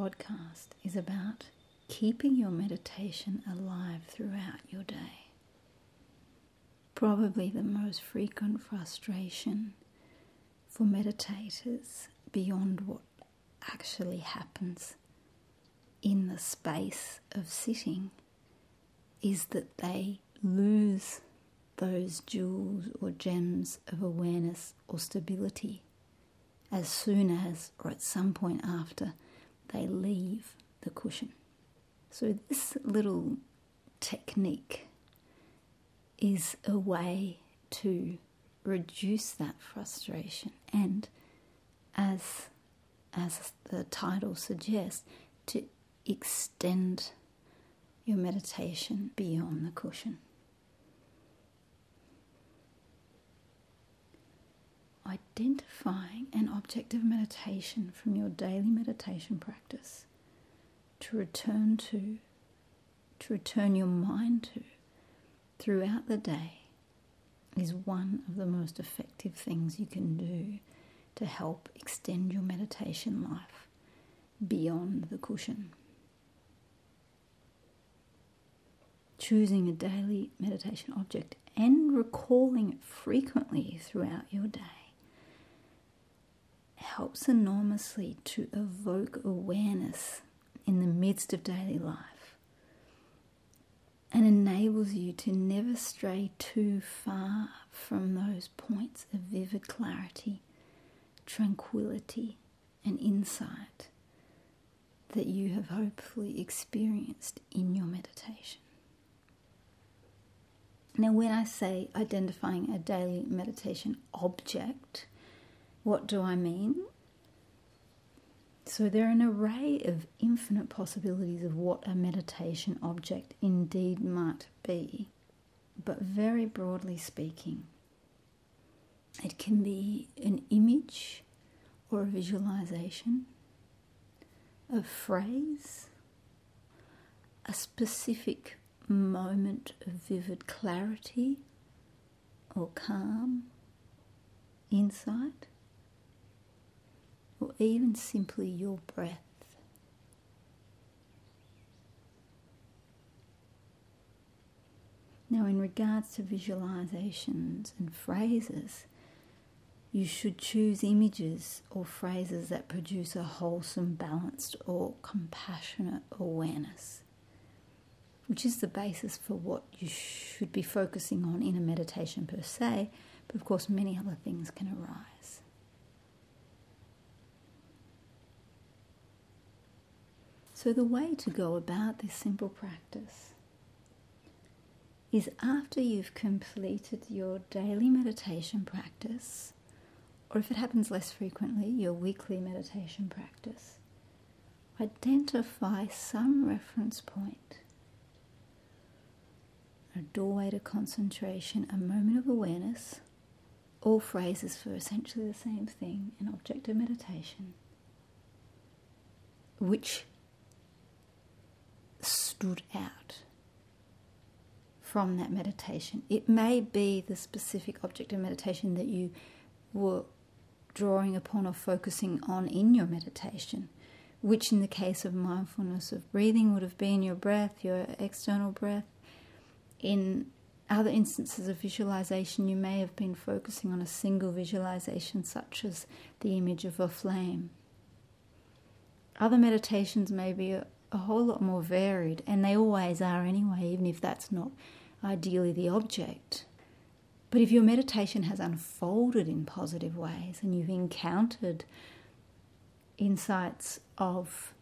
Podcast is about keeping your meditation alive throughout your day. Probably the most frequent frustration for meditators beyond what actually happens in the space of sitting is that they lose those jewels or gems of awareness or stability as soon as or at some point after they leave the cushion. So, this little technique is a way to reduce that frustration and, as, as the title suggests, to extend your meditation beyond the cushion. Identifying an object of meditation from your daily meditation practice to return to, to return your mind to throughout the day is one of the most effective things you can do to help extend your meditation life beyond the cushion. Choosing a daily meditation object and recalling it frequently throughout your day helps enormously to evoke awareness in the midst of daily life and enables you to never stray too far from those points of vivid clarity, tranquility, and insight that you have hopefully experienced in your meditation. Now, when I say identifying a daily meditation object, what do I mean? So, there are an array of infinite possibilities of what a meditation object indeed might be, but very broadly speaking, it can be an image or a visualization, a phrase, a specific moment of vivid clarity or calm, insight or even simply your breath. Now, in regards to visualizations and phrases, you should choose images or phrases that produce a wholesome, balanced, or compassionate awareness, which is the basis for what you should be focusing on in a meditation per se, but of course, many other things can arise. So, the way to go about this simple practice is after you've completed your daily meditation practice, or if it happens less frequently, your weekly meditation practice, identify some reference point, a doorway to concentration, a moment of awareness, all phrases for essentially the same thing, an object of meditation, which stood out from that meditation. It may be the specific object of meditation that you were drawing upon or focusing on in your meditation, which in the case of mindfulness of breathing would have been your breath, your external breath. In other instances of visualization, you may have been focusing on a single visualization, such as the image of a flame. Other meditations may be a whole lot more varied, and they always are anyway, even if that's not ideally the object. But if your meditation has unfolded in positive ways and you've encountered insights of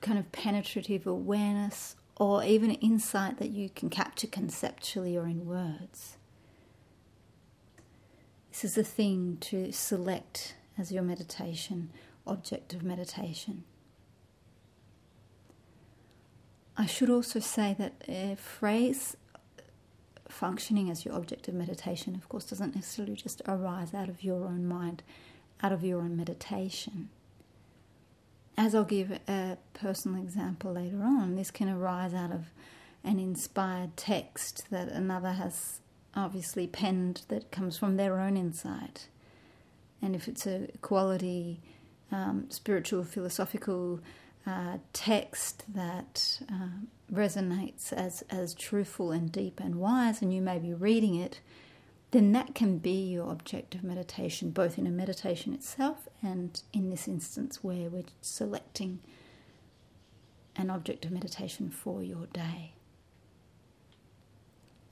kind of penetrative awareness or even insight that you can capture conceptually or in words, this is a thing to select as your meditation object of meditation. I should also say that a phrase functioning as your object of meditation, of course, doesn't necessarily just arise out of your own mind, out of your own meditation. As I'll give a personal example later on, this can arise out of an inspired text that another has obviously penned that comes from their own insight. And if it's a quality um, spiritual, philosophical uh, text that uh, resonates as, as truthful and deep and wise, and you may be reading it, then that can be your object of meditation, both in a meditation itself and in this instance where we're selecting an object of meditation for your day.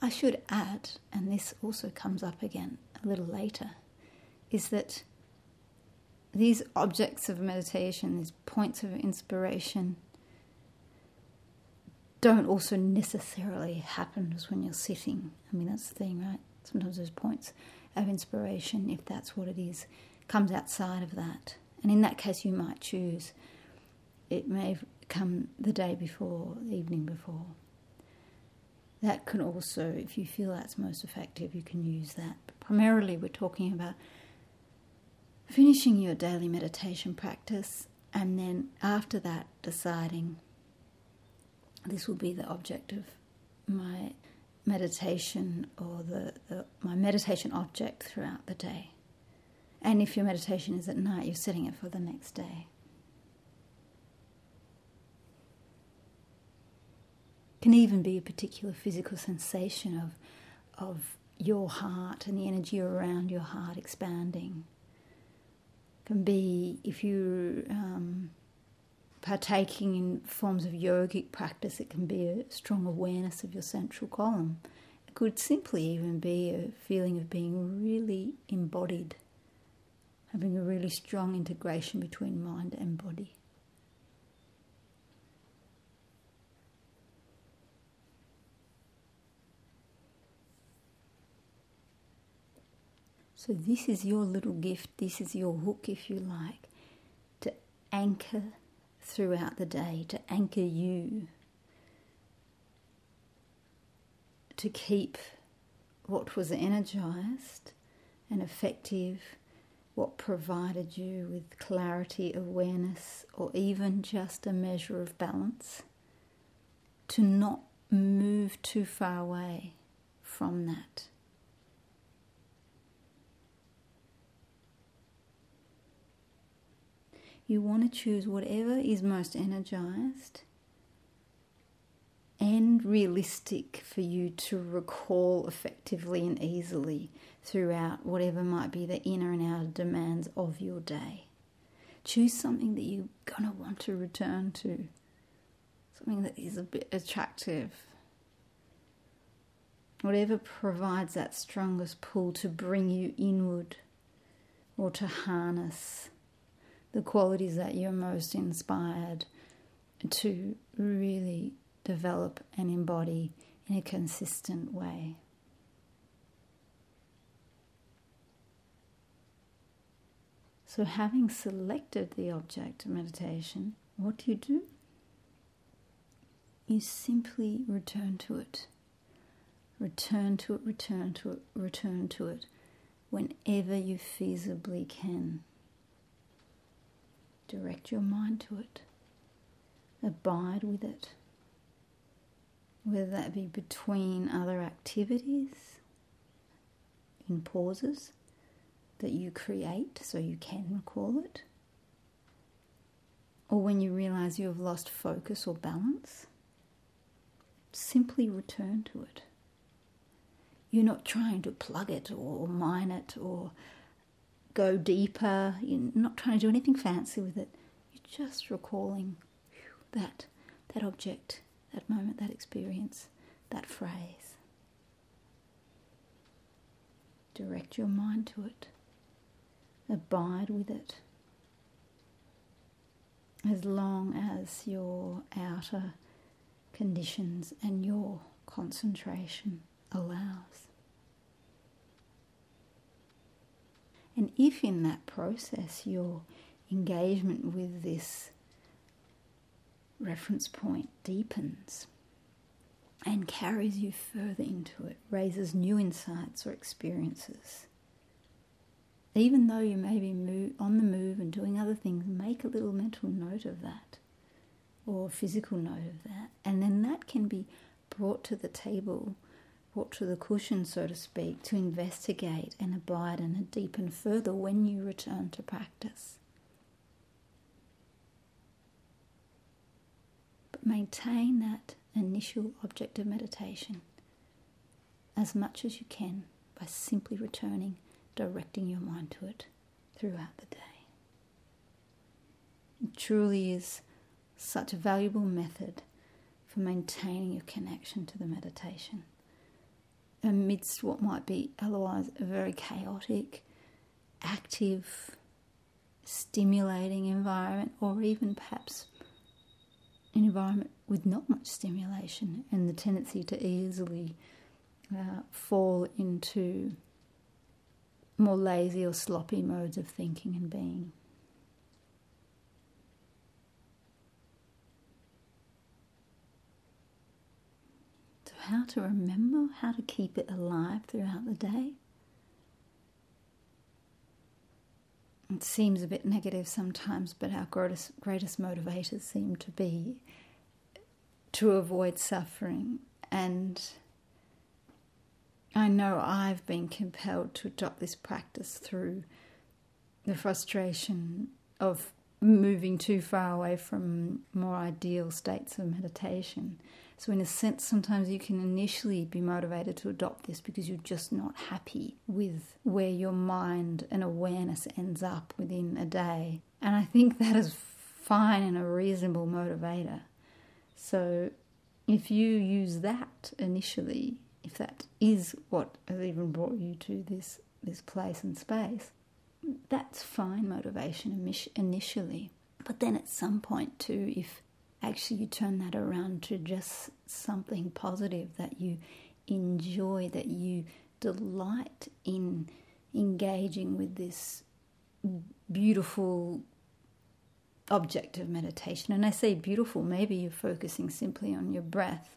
I should add, and this also comes up again a little later, is that these objects of meditation, these points of inspiration, don't also necessarily happen just when you're sitting. I mean, that's the thing, right? Sometimes those points of inspiration, if that's what it is, comes outside of that. And in that case, you might choose. It may come the day before, the evening before. That can also, if you feel that's most effective, you can use that. But primarily, we're talking about finishing your daily meditation practice and then after that deciding this will be the object of my meditation or the, the, my meditation object throughout the day. And if your meditation is at night, you're setting it for the next day. Can even be a particular physical sensation of of your heart and the energy around your heart expanding can be if you're um, partaking in forms of yogic practice, it can be a strong awareness of your central column. It could simply even be a feeling of being really embodied, having a really strong integration between mind and body. So, this is your little gift, this is your hook, if you like, to anchor throughout the day, to anchor you, to keep what was energized and effective, what provided you with clarity, awareness, or even just a measure of balance, to not move too far away from that. You want to choose whatever is most energized and realistic for you to recall effectively and easily throughout whatever might be the inner and outer demands of your day. Choose something that you're going to want to return to, something that is a bit attractive. Whatever provides that strongest pull to bring you inward or to harness the qualities that you're most inspired to really develop and embody in a consistent way. So, having selected the object of meditation, what do you do? You simply return to it. Return to it, return to it, return to it whenever you feasibly can. Direct your mind to it. Abide with it. Whether that be between other activities, in pauses that you create so you can recall it, or when you realize you have lost focus or balance, simply return to it. You're not trying to plug it or mine it or go deeper. You're not trying to do anything fancy with it. You're just recalling that that object, that moment, that experience, that phrase. Direct your mind to it. Abide with it. As long as your outer conditions and your concentration allows. And if in that process your engagement with this reference point deepens and carries you further into it, raises new insights or experiences, even though you may be move, on the move and doing other things, make a little mental note of that or physical note of that. And then that can be brought to the table brought to the cushion, so to speak, to investigate and abide and deepen further when you return to practice. But maintain that initial object of meditation as much as you can by simply returning, directing your mind to it throughout the day. It truly is such a valuable method for maintaining your connection to the meditation amidst what might be otherwise a very chaotic, active, stimulating environment, or even perhaps an environment with not much stimulation and the tendency to easily uh, fall into more lazy or sloppy modes of thinking and being. So, how to remember, how to keep it alive throughout the day? It seems a bit negative sometimes, but our greatest, greatest motivators seem to be to avoid suffering. And I know I've been compelled to adopt this practice through the frustration of moving too far away from more ideal states of meditation. So, in a sense, sometimes you can initially be motivated to adopt this because you're just not happy with where your mind and awareness ends up within a day. And I think that is fine and a reasonable motivator. So, if you use that initially, if that is what has even brought you to this, this place and space, that's fine motivation initially. But then at some point, too, if actually you turn that around to just something positive that you enjoy, that you delight in engaging with this beautiful object of meditation. And I say beautiful, maybe you're focusing simply on your breath,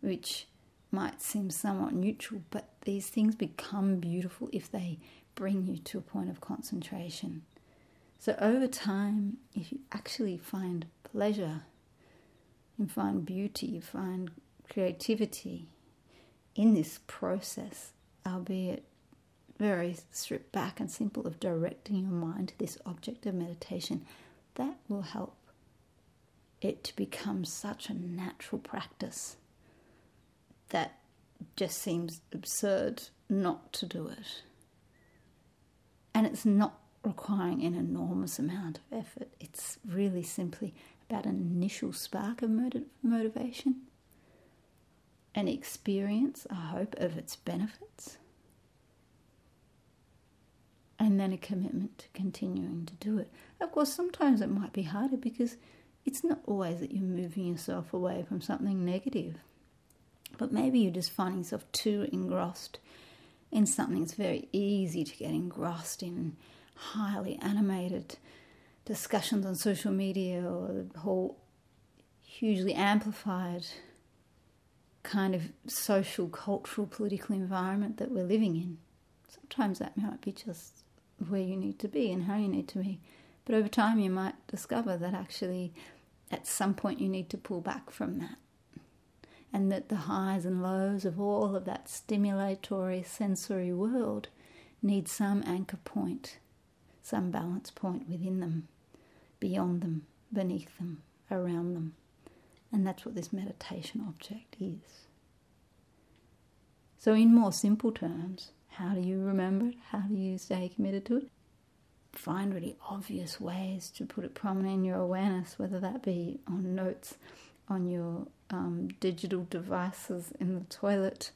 which might seem somewhat neutral, but these things become beautiful if they bring you to a point of concentration. So, over time, if you actually find pleasure, you find beauty, you find creativity in this process, albeit very stripped back and simple, of directing your mind to this object of meditation, that will help it to become such a natural practice that just seems absurd not to do it. And it's not requiring an enormous amount of effort. It's really simply about an initial spark of motiv- motivation, an experience, a hope of its benefits, and then a commitment to continuing to do it. Of course, sometimes it might be harder because it's not always that you're moving yourself away from something negative, but maybe you're just finding yourself too engrossed in something. It's very easy to get engrossed in highly animated discussions on social media or the whole hugely amplified kind of social, cultural, political environment that we're living in. Sometimes that might be just where you need to be and how you need to be. But over time, you might discover that actually at some point you need to pull back from that and that the highs and lows of all of that stimulatory sensory world need some anchor point, some balance point within them, beyond them, beneath them, around them. And that's what this meditation object is. So, in more simple terms, how do you remember it? How do you stay committed to it? Find really obvious ways to put it prominent in your awareness, whether that be on notes on your um, digital devices in the toilet,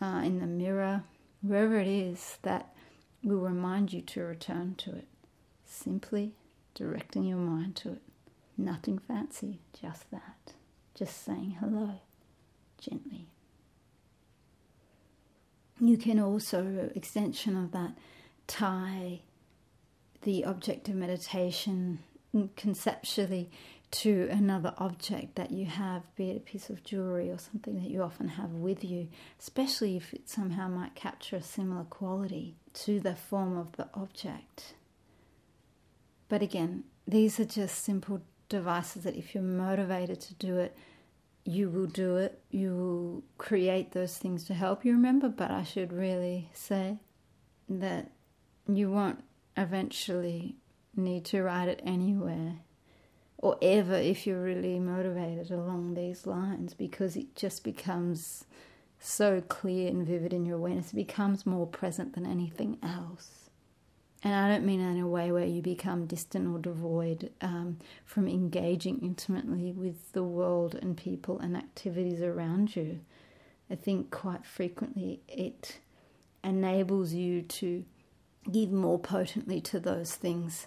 uh, in the mirror, wherever it is that will remind you to return to it. Simply directing your mind to it. Nothing fancy, just that. Just saying hello gently. You can also, extension of that, tie the object of meditation conceptually to another object that you have, be it a piece of jewelry or something that you often have with you, especially if it somehow might capture a similar quality to the form of the object. But again, these are just simple devices that if you're motivated to do it, you will do it. You will create those things to help you remember. But I should really say that you won't eventually need to write it anywhere or ever if you're really motivated along these lines because it just becomes so clear and vivid in your awareness. It becomes more present than anything else. And I don't mean in a way where you become distant or devoid um, from engaging intimately with the world and people and activities around you. I think quite frequently it enables you to give more potently to those things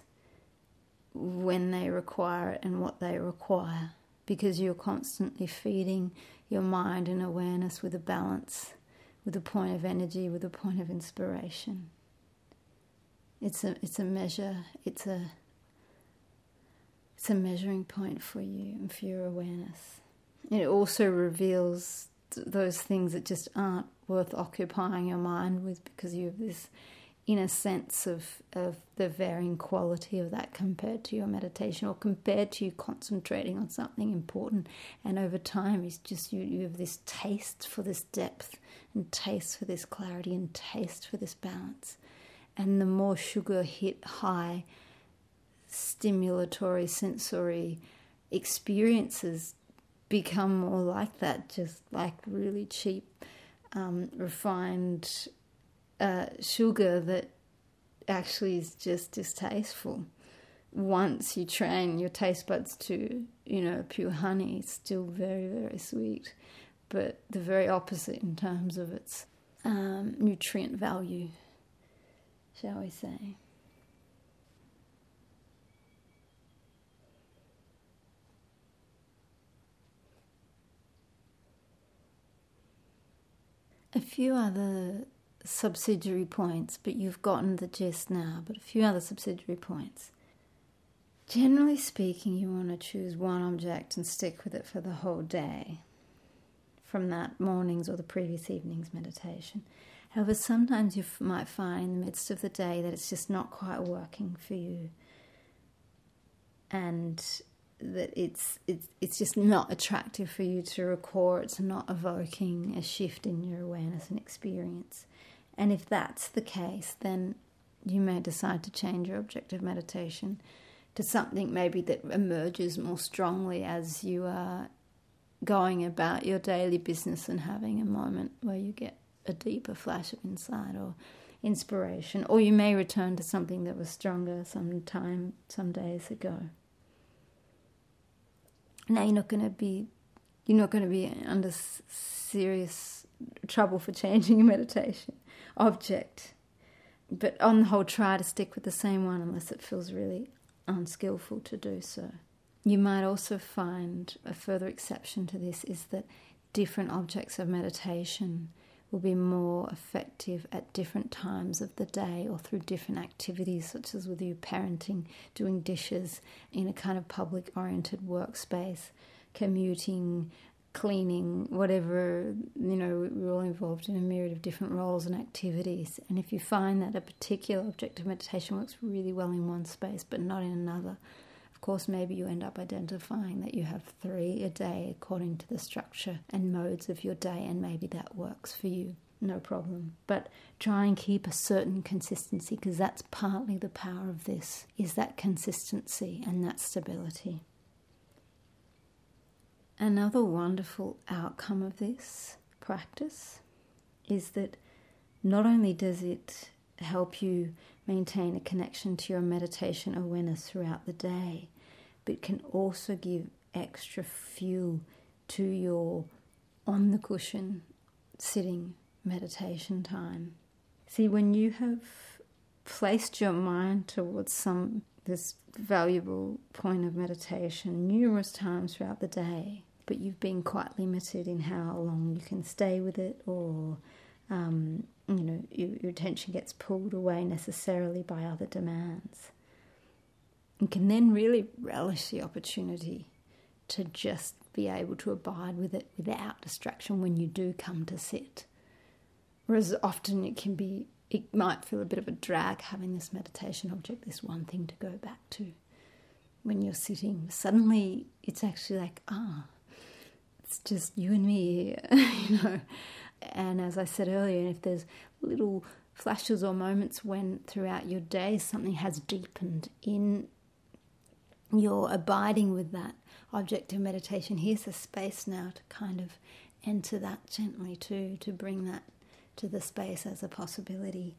when they require it and what they require because you're constantly feeding your mind and awareness with a balance, with a point of energy, with a point of inspiration. It's a it's a measure, it's a it's a measuring point for you and for your awareness. It also reveals those things that just aren't worth occupying your mind with because you have this inner sense of, of the varying quality of that compared to your meditation or compared to you concentrating on something important. And over time, it's just you, you have this taste for this depth and taste for this clarity and taste for this balance. And the more sugar hit high, stimulatory sensory experiences become more like that, just like really cheap, um, refined uh, sugar that actually is just distasteful. Once you train your taste buds to, you know, pure honey, it's still very, very sweet, but the very opposite in terms of its um, nutrient value, shall we say. A few other subsidiary points, but you've gotten the gist now, but a few other subsidiary points. Generally speaking, you want to choose one object and stick with it for the whole day from that morning's or the previous evening's meditation. However, sometimes you might find in the midst of the day that it's just not quite working for you and that it's, it's, it's just not attractive for you to record, it's not evoking a shift in your awareness and experience. And if that's the case, then you may decide to change your object of meditation to something maybe that emerges more strongly as you are going about your daily business and having a moment where you get a deeper flash of insight or inspiration. Or you may return to something that was stronger some time, some days ago. Now you're not going to be, you're not going to be under serious trouble for changing your meditation object. But on the whole, try to stick with the same one unless it feels really unskillful to do so. You might also find a further exception to this is that different objects of meditation will be more effective at different times of the day or through different activities, such as with you parenting, doing dishes in a kind of public oriented workspace, commuting, cleaning, whatever, you know, we're all involved in a myriad of different roles and activities. And if you find that a particular object of meditation works really well in one space but not in another, course, maybe you end up identifying that you have three a day according to the structure and modes of your day, and maybe that works for you. No problem. But try and keep a certain consistency because that's partly the power of this is that consistency and that stability. Another wonderful outcome of this practice is that not only does it help you maintain a connection to your meditation awareness throughout the day, but can also give extra fuel to your on the cushion sitting meditation time. See, when you have placed your mind towards some this valuable point of meditation numerous times throughout the day, but you've been quite limited in how long you can stay with it, or um, you know your, your attention gets pulled away necessarily by other demands. You can then really relish the opportunity to just be able to abide with it without distraction when you do come to sit. Whereas often it can be, it might feel a bit of a drag having this meditation object, this one thing to go back to when you're sitting. Suddenly it's actually like, ah, it's just you and me, you know. And as I said earlier, if there's little flashes or moments when throughout your day something has deepened in you're abiding with that object of meditation, here's a space now to kind of enter that gently too, to bring that to the space as a possibility.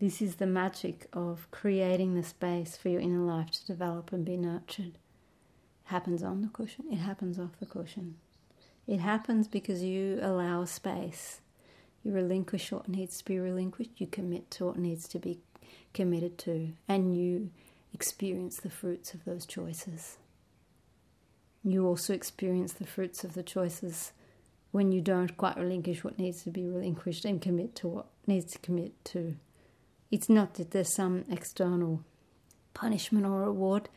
This is the magic of creating the space for your inner life to develop and be nurtured. It happens on the cushion, it happens off the cushion. It happens because you allow space. You relinquish what needs to be relinquished, you commit to what needs to be committed to, and you experience the fruits of those choices. You also experience the fruits of the choices when you don't quite relinquish what needs to be relinquished and commit to what needs to commit to. It's not that there's some external punishment or reward,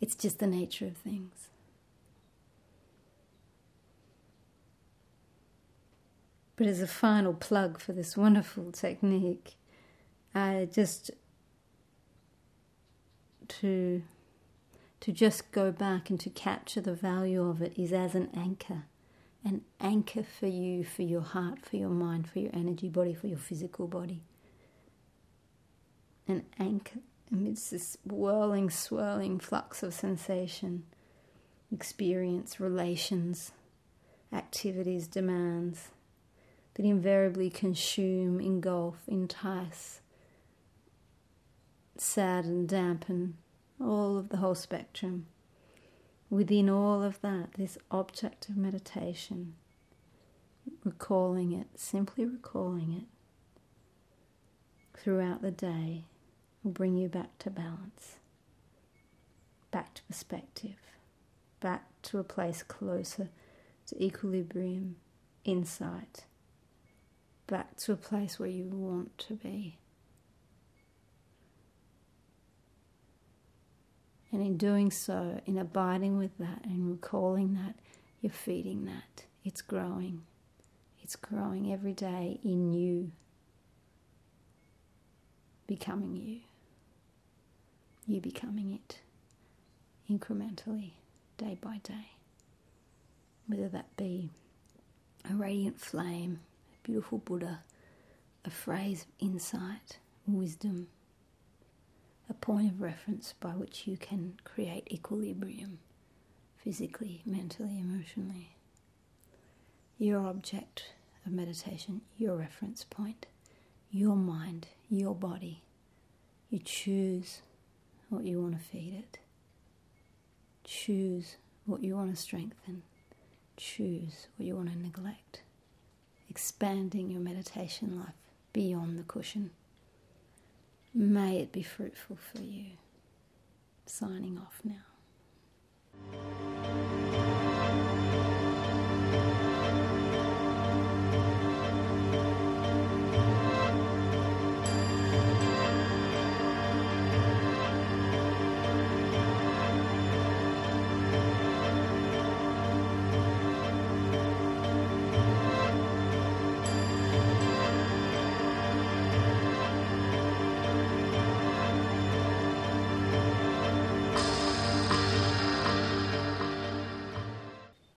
it's just the nature of things. But as a final plug for this wonderful technique, I just to to just go back and to capture the value of it is as an anchor an anchor for you for your heart for your mind for your energy body for your physical body. An anchor amidst this whirling swirling flux of sensation experience relations activities demands that invariably consume engulf entice sadden, dampen, all of the whole spectrum. Within all of that, this object of meditation, recalling it, simply recalling it throughout the day will bring you back to balance, back to perspective, back to a place closer to equilibrium, insight, back to a place where you want to be. And in doing so, in abiding with that and recalling that, you're feeding that. It's growing. It's growing every day in you, becoming you. You becoming it incrementally, day by day. Whether that be a radiant flame, a beautiful Buddha, a phrase of insight, wisdom, a point of reference by which you can create equilibrium physically, mentally, emotionally. Your object of meditation, your reference point, your mind, your body. You choose what you want to feed it. Choose what you want to strengthen. Choose what you want to neglect. Expanding your meditation life beyond the cushion. May it be fruitful for you. Signing off now.